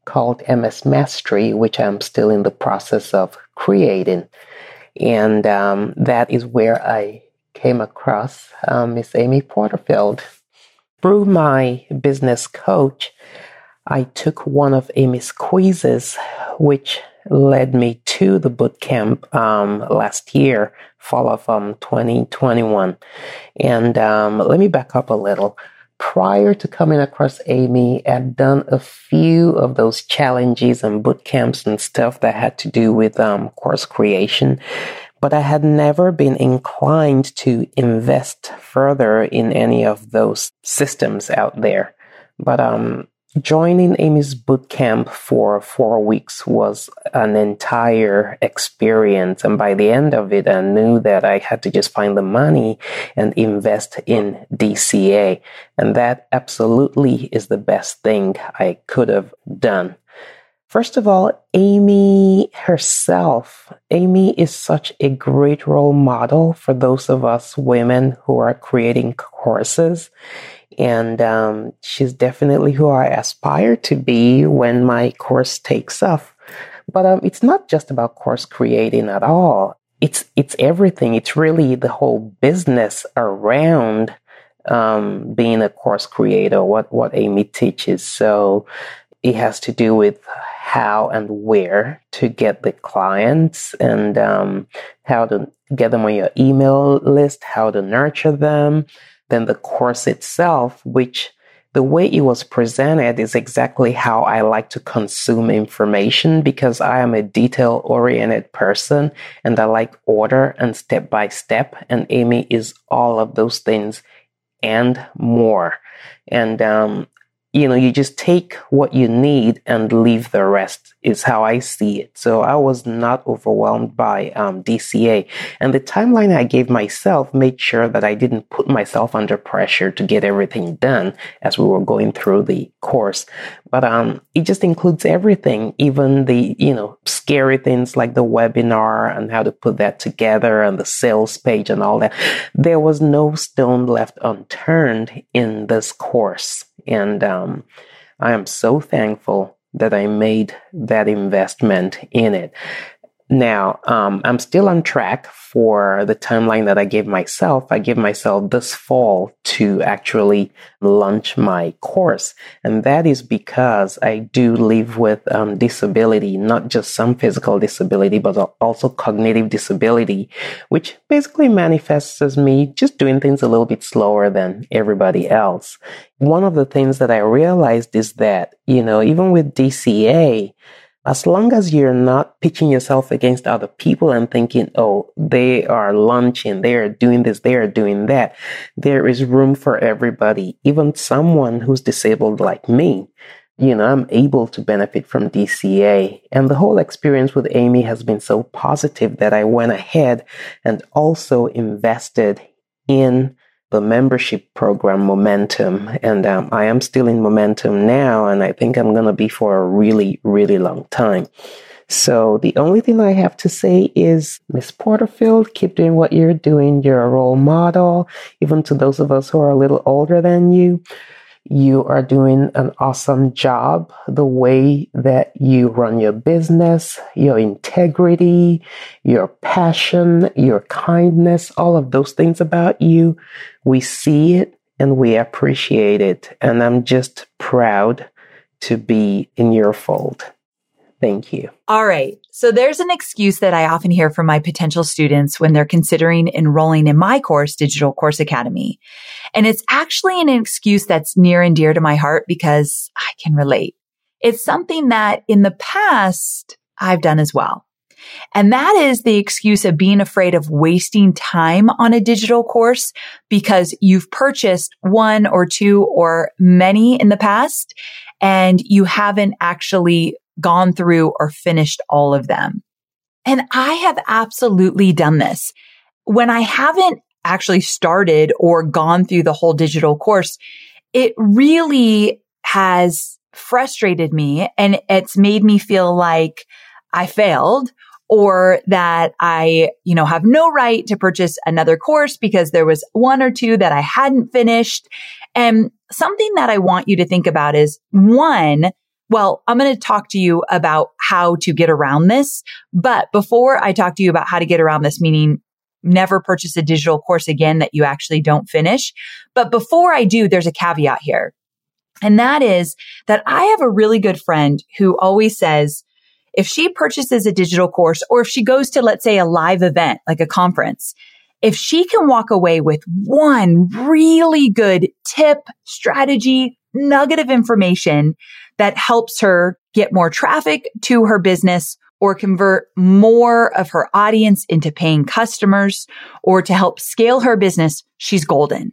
called MS Mastery, which I'm still in the process of creating. And um, that is where I came across um, Miss Amy Porterfield through my business coach, I took one of Amy's quizzes, which led me to the boot camp um, last year, fall of um, 2021. And um, let me back up a little. Prior to coming across Amy, I'd done a few of those challenges and boot camps and stuff that had to do with um, course creation but I had never been inclined to invest further in any of those systems out there. But um, joining Amy's boot camp for four weeks was an entire experience. And by the end of it, I knew that I had to just find the money and invest in DCA. And that absolutely is the best thing I could have done. First of all, Amy herself. Amy is such a great role model for those of us women who are creating courses. And um, she's definitely who I aspire to be when my course takes off. But um, it's not just about course creating at all. It's it's everything. It's really the whole business around um, being a course creator. What what Amy teaches. So it has to do with how and where to get the clients and um, how to get them on your email list, how to nurture them. Then the course itself, which the way it was presented is exactly how I like to consume information because I am a detail oriented person and I like order and step by step. And Amy is all of those things and more. And um, you know, you just take what you need and leave the rest is how I see it. So I was not overwhelmed by um, DCA. And the timeline I gave myself made sure that I didn't put myself under pressure to get everything done as we were going through the course. But um, it just includes everything, even the, you know, scary things like the webinar and how to put that together and the sales page and all that. There was no stone left unturned in this course. And um, I am so thankful that I made that investment in it. Now, um, I'm still on track for the timeline that I gave myself. I gave myself this fall to actually launch my course. And that is because I do live with um, disability, not just some physical disability, but also cognitive disability, which basically manifests as me just doing things a little bit slower than everybody else. One of the things that I realized is that, you know, even with DCA, as long as you're not pitching yourself against other people and thinking, oh, they are launching, they are doing this, they are doing that, there is room for everybody, even someone who's disabled like me. you know, I'm able to benefit from DCA. And the whole experience with Amy has been so positive that I went ahead and also invested in the membership program Momentum. And um, I am still in Momentum now, and I think I'm going to be for a really, really long time. So the only thing I have to say is, Miss Porterfield, keep doing what you're doing. You're a role model, even to those of us who are a little older than you. You are doing an awesome job. The way that you run your business, your integrity, your passion, your kindness, all of those things about you, we see it and we appreciate it. And I'm just proud to be in your fold. Thank you. All right. So there's an excuse that I often hear from my potential students when they're considering enrolling in my course, Digital Course Academy. And it's actually an excuse that's near and dear to my heart because I can relate. It's something that in the past I've done as well. And that is the excuse of being afraid of wasting time on a digital course because you've purchased one or two or many in the past and you haven't actually gone through or finished all of them. And I have absolutely done this. When I haven't actually started or gone through the whole digital course, it really has frustrated me and it's made me feel like I failed or that I, you know, have no right to purchase another course because there was one or two that I hadn't finished. And something that I want you to think about is one, well, I'm going to talk to you about how to get around this. But before I talk to you about how to get around this, meaning never purchase a digital course again that you actually don't finish. But before I do, there's a caveat here. And that is that I have a really good friend who always says, if she purchases a digital course or if she goes to, let's say, a live event, like a conference, if she can walk away with one really good tip, strategy, nugget of information that helps her get more traffic to her business or convert more of her audience into paying customers or to help scale her business, she's golden.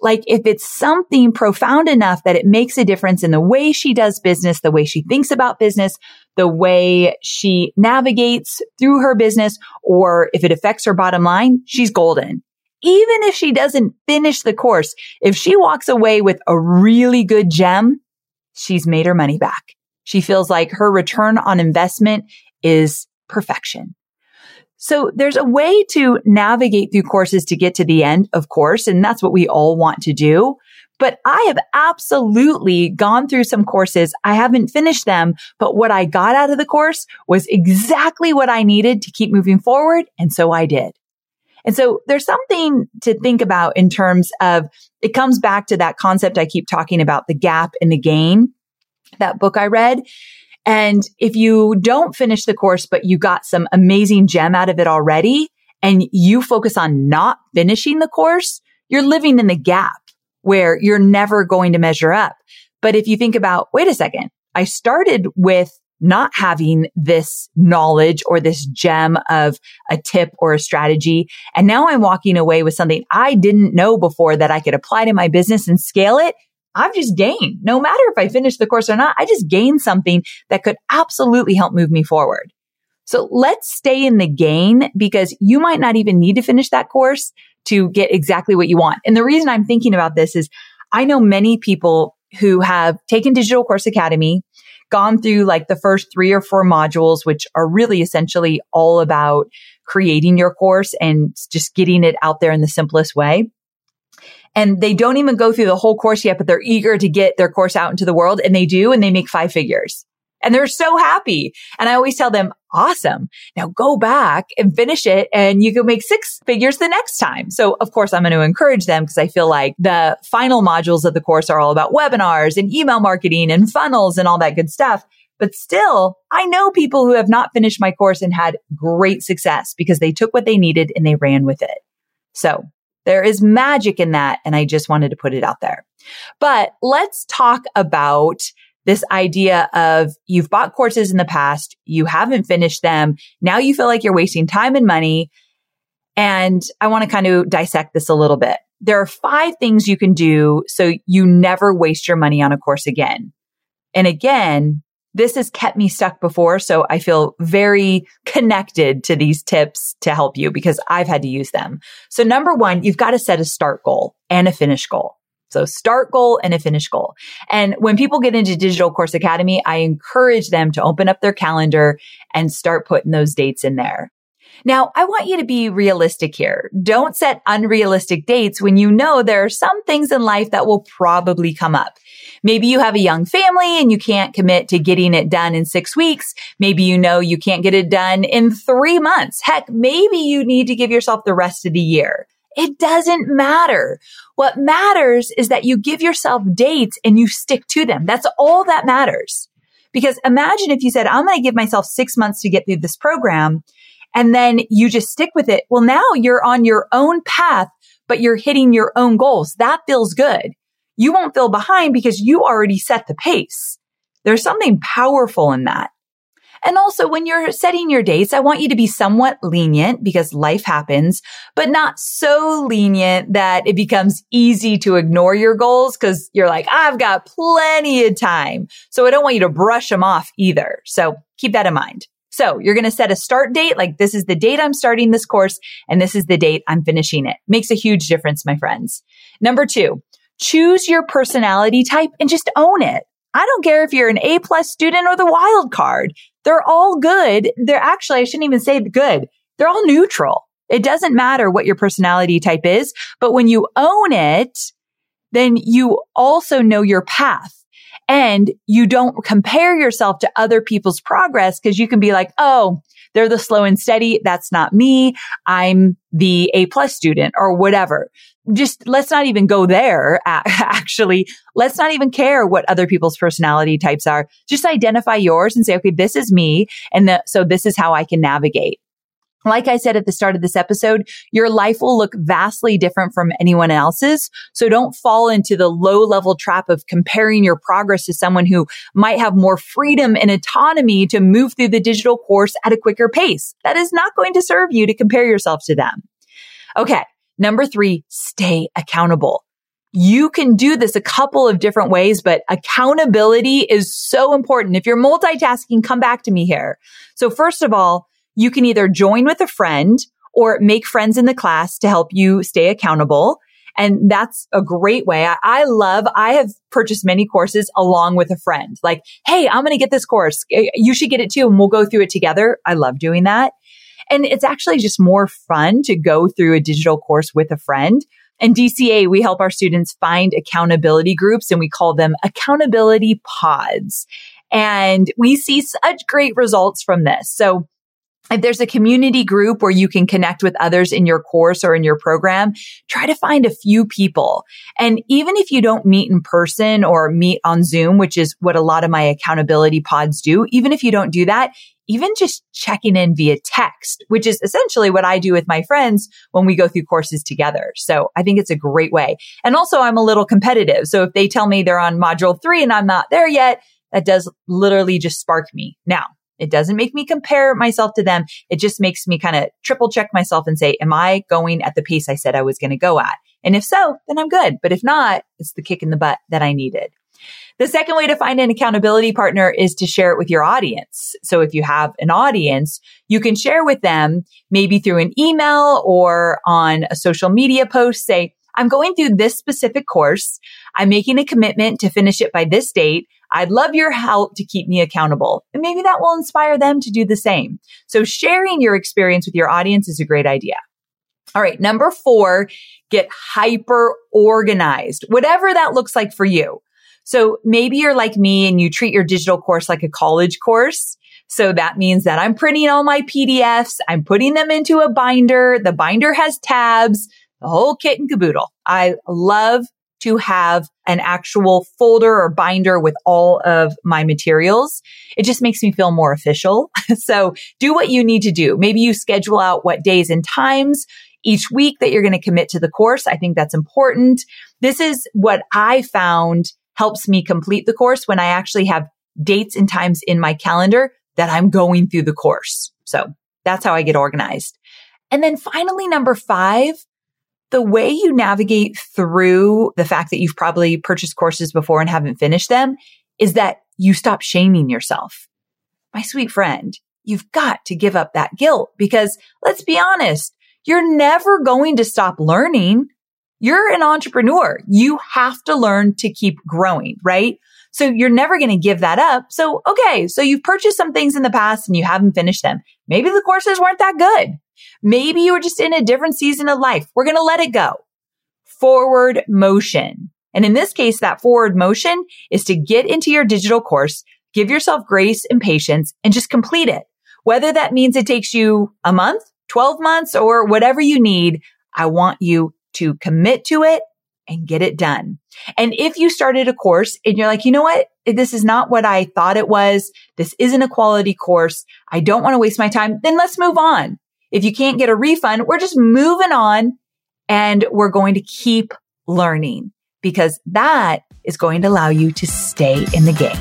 Like if it's something profound enough that it makes a difference in the way she does business, the way she thinks about business, the way she navigates through her business, or if it affects her bottom line, she's golden. Even if she doesn't finish the course, if she walks away with a really good gem, she's made her money back. She feels like her return on investment is perfection. So there's a way to navigate through courses to get to the end, of course, and that's what we all want to do. But I have absolutely gone through some courses. I haven't finished them, but what I got out of the course was exactly what I needed to keep moving forward. And so I did. And so there's something to think about in terms of it comes back to that concept I keep talking about, the gap and the gain, that book I read. And if you don't finish the course, but you got some amazing gem out of it already and you focus on not finishing the course, you're living in the gap where you're never going to measure up. But if you think about, wait a second, I started with not having this knowledge or this gem of a tip or a strategy. And now I'm walking away with something I didn't know before that I could apply to my business and scale it. I've just gained. No matter if I finish the course or not, I just gained something that could absolutely help move me forward. So let's stay in the gain because you might not even need to finish that course to get exactly what you want. And the reason I'm thinking about this is I know many people who have taken Digital Course Academy gone through like the first three or four modules, which are really essentially all about creating your course and just getting it out there in the simplest way. And they don't even go through the whole course yet, but they're eager to get their course out into the world and they do and they make five figures and they're so happy. And I always tell them, awesome. Now go back and finish it and you can make six figures the next time. So of course I'm going to encourage them because I feel like the final modules of the course are all about webinars and email marketing and funnels and all that good stuff. But still, I know people who have not finished my course and had great success because they took what they needed and they ran with it. So there is magic in that. And I just wanted to put it out there. But let's talk about this idea of you've bought courses in the past, you haven't finished them. Now you feel like you're wasting time and money. And I want to kind of dissect this a little bit. There are five things you can do so you never waste your money on a course again. And again, this has kept me stuck before. So I feel very connected to these tips to help you because I've had to use them. So number one, you've got to set a start goal and a finish goal. So start goal and a finish goal. And when people get into Digital Course Academy, I encourage them to open up their calendar and start putting those dates in there. Now, I want you to be realistic here. Don't set unrealistic dates when you know there are some things in life that will probably come up. Maybe you have a young family and you can't commit to getting it done in six weeks. Maybe you know you can't get it done in three months. Heck, maybe you need to give yourself the rest of the year. It doesn't matter. What matters is that you give yourself dates and you stick to them. That's all that matters. Because imagine if you said, I'm going to give myself six months to get through this program and then you just stick with it. Well, now you're on your own path, but you're hitting your own goals. That feels good. You won't feel behind because you already set the pace. There's something powerful in that. And also when you're setting your dates, I want you to be somewhat lenient because life happens, but not so lenient that it becomes easy to ignore your goals because you're like, I've got plenty of time. So I don't want you to brush them off either. So keep that in mind. So you're going to set a start date. Like this is the date I'm starting this course and this is the date I'm finishing it. Makes a huge difference, my friends. Number two, choose your personality type and just own it. I don't care if you're an A plus student or the wild card. They're all good. They're actually, I shouldn't even say good. They're all neutral. It doesn't matter what your personality type is, but when you own it, then you also know your path and you don't compare yourself to other people's progress because you can be like, Oh, they're the slow and steady. That's not me. I'm the A plus student or whatever. Just let's not even go there. Actually, let's not even care what other people's personality types are. Just identify yours and say, okay, this is me. And the, so this is how I can navigate. Like I said at the start of this episode, your life will look vastly different from anyone else's. So don't fall into the low level trap of comparing your progress to someone who might have more freedom and autonomy to move through the digital course at a quicker pace. That is not going to serve you to compare yourself to them. Okay. Number three, stay accountable. You can do this a couple of different ways, but accountability is so important. If you're multitasking, come back to me here. So first of all, you can either join with a friend or make friends in the class to help you stay accountable. And that's a great way. I, I, love, I have purchased many courses along with a friend. Like, Hey, I'm going to get this course. Uh, you should get it too. And we'll go through it together. I love doing that. And it's actually just more fun to go through a digital course with a friend. And DCA, we help our students find accountability groups and we call them accountability pods. And we see such great results from this. So if there's a community group where you can connect with others in your course or in your program, try to find a few people. And even if you don't meet in person or meet on Zoom, which is what a lot of my accountability pods do, even if you don't do that, even just checking in via text, which is essentially what I do with my friends when we go through courses together. So I think it's a great way. And also I'm a little competitive. So if they tell me they're on module three and I'm not there yet, that does literally just spark me. Now, it doesn't make me compare myself to them. It just makes me kind of triple check myself and say, am I going at the pace I said I was going to go at? And if so, then I'm good. But if not, it's the kick in the butt that I needed. The second way to find an accountability partner is to share it with your audience. So if you have an audience, you can share with them maybe through an email or on a social media post, say, I'm going through this specific course. I'm making a commitment to finish it by this date. I'd love your help to keep me accountable. And maybe that will inspire them to do the same. So sharing your experience with your audience is a great idea. All right. Number four, get hyper organized, whatever that looks like for you. So maybe you're like me and you treat your digital course like a college course. So that means that I'm printing all my PDFs. I'm putting them into a binder. The binder has tabs, the whole kit and caboodle. I love to have an actual folder or binder with all of my materials. It just makes me feel more official. so do what you need to do. Maybe you schedule out what days and times each week that you're going to commit to the course. I think that's important. This is what I found helps me complete the course when I actually have dates and times in my calendar that I'm going through the course. So that's how I get organized. And then finally, number five, the way you navigate through the fact that you've probably purchased courses before and haven't finished them is that you stop shaming yourself. My sweet friend, you've got to give up that guilt because let's be honest, you're never going to stop learning. You're an entrepreneur. You have to learn to keep growing, right? So you're never going to give that up. So, okay. So you've purchased some things in the past and you haven't finished them. Maybe the courses weren't that good. Maybe you were just in a different season of life. We're going to let it go. Forward motion. And in this case, that forward motion is to get into your digital course, give yourself grace and patience and just complete it. Whether that means it takes you a month, 12 months or whatever you need, I want you to commit to it and get it done. And if you started a course and you're like, you know what? This is not what I thought it was. This isn't a quality course. I don't want to waste my time. Then let's move on. If you can't get a refund, we're just moving on and we're going to keep learning because that is going to allow you to stay in the game.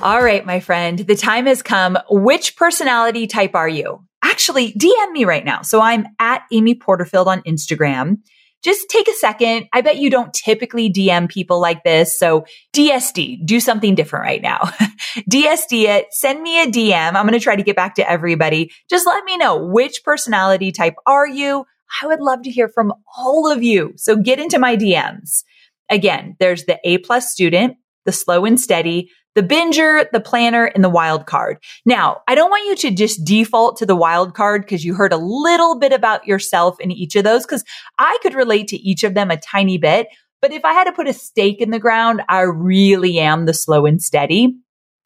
All right, my friend, the time has come. Which personality type are you? Actually, DM me right now. So I'm at Amy Porterfield on Instagram. Just take a second. I bet you don't typically DM people like this. So DSD, do something different right now. DSD it, send me a DM. I'm going to try to get back to everybody. Just let me know which personality type are you? I would love to hear from all of you. So get into my DMs. Again, there's the A plus student, the slow and steady, the binger, the planner, and the wild card. Now, I don't want you to just default to the wild card because you heard a little bit about yourself in each of those because I could relate to each of them a tiny bit. But if I had to put a stake in the ground, I really am the slow and steady.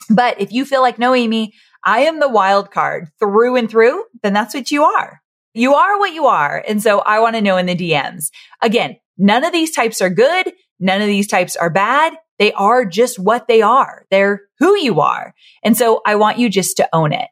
But if you feel like, no, Amy, I am the wild card through and through, then that's what you are. You are what you are. And so I want to know in the DMs. Again, none of these types are good. None of these types are bad. They are just what they are. They're who you are. And so I want you just to own it.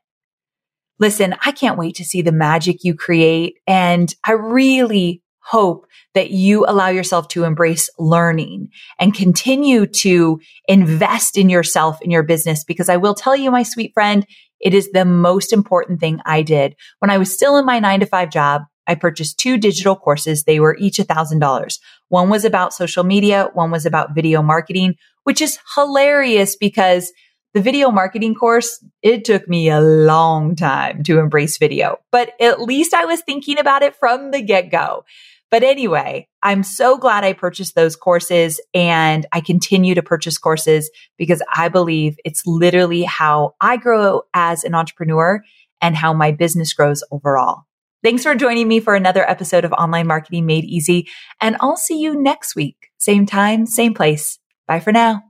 Listen, I can't wait to see the magic you create. And I really hope that you allow yourself to embrace learning and continue to invest in yourself in your business. Because I will tell you, my sweet friend, it is the most important thing I did when I was still in my nine to five job. I purchased two digital courses. They were each a thousand dollars. One was about social media. One was about video marketing, which is hilarious because the video marketing course, it took me a long time to embrace video, but at least I was thinking about it from the get go. But anyway, I'm so glad I purchased those courses and I continue to purchase courses because I believe it's literally how I grow as an entrepreneur and how my business grows overall. Thanks for joining me for another episode of Online Marketing Made Easy. And I'll see you next week. Same time, same place. Bye for now.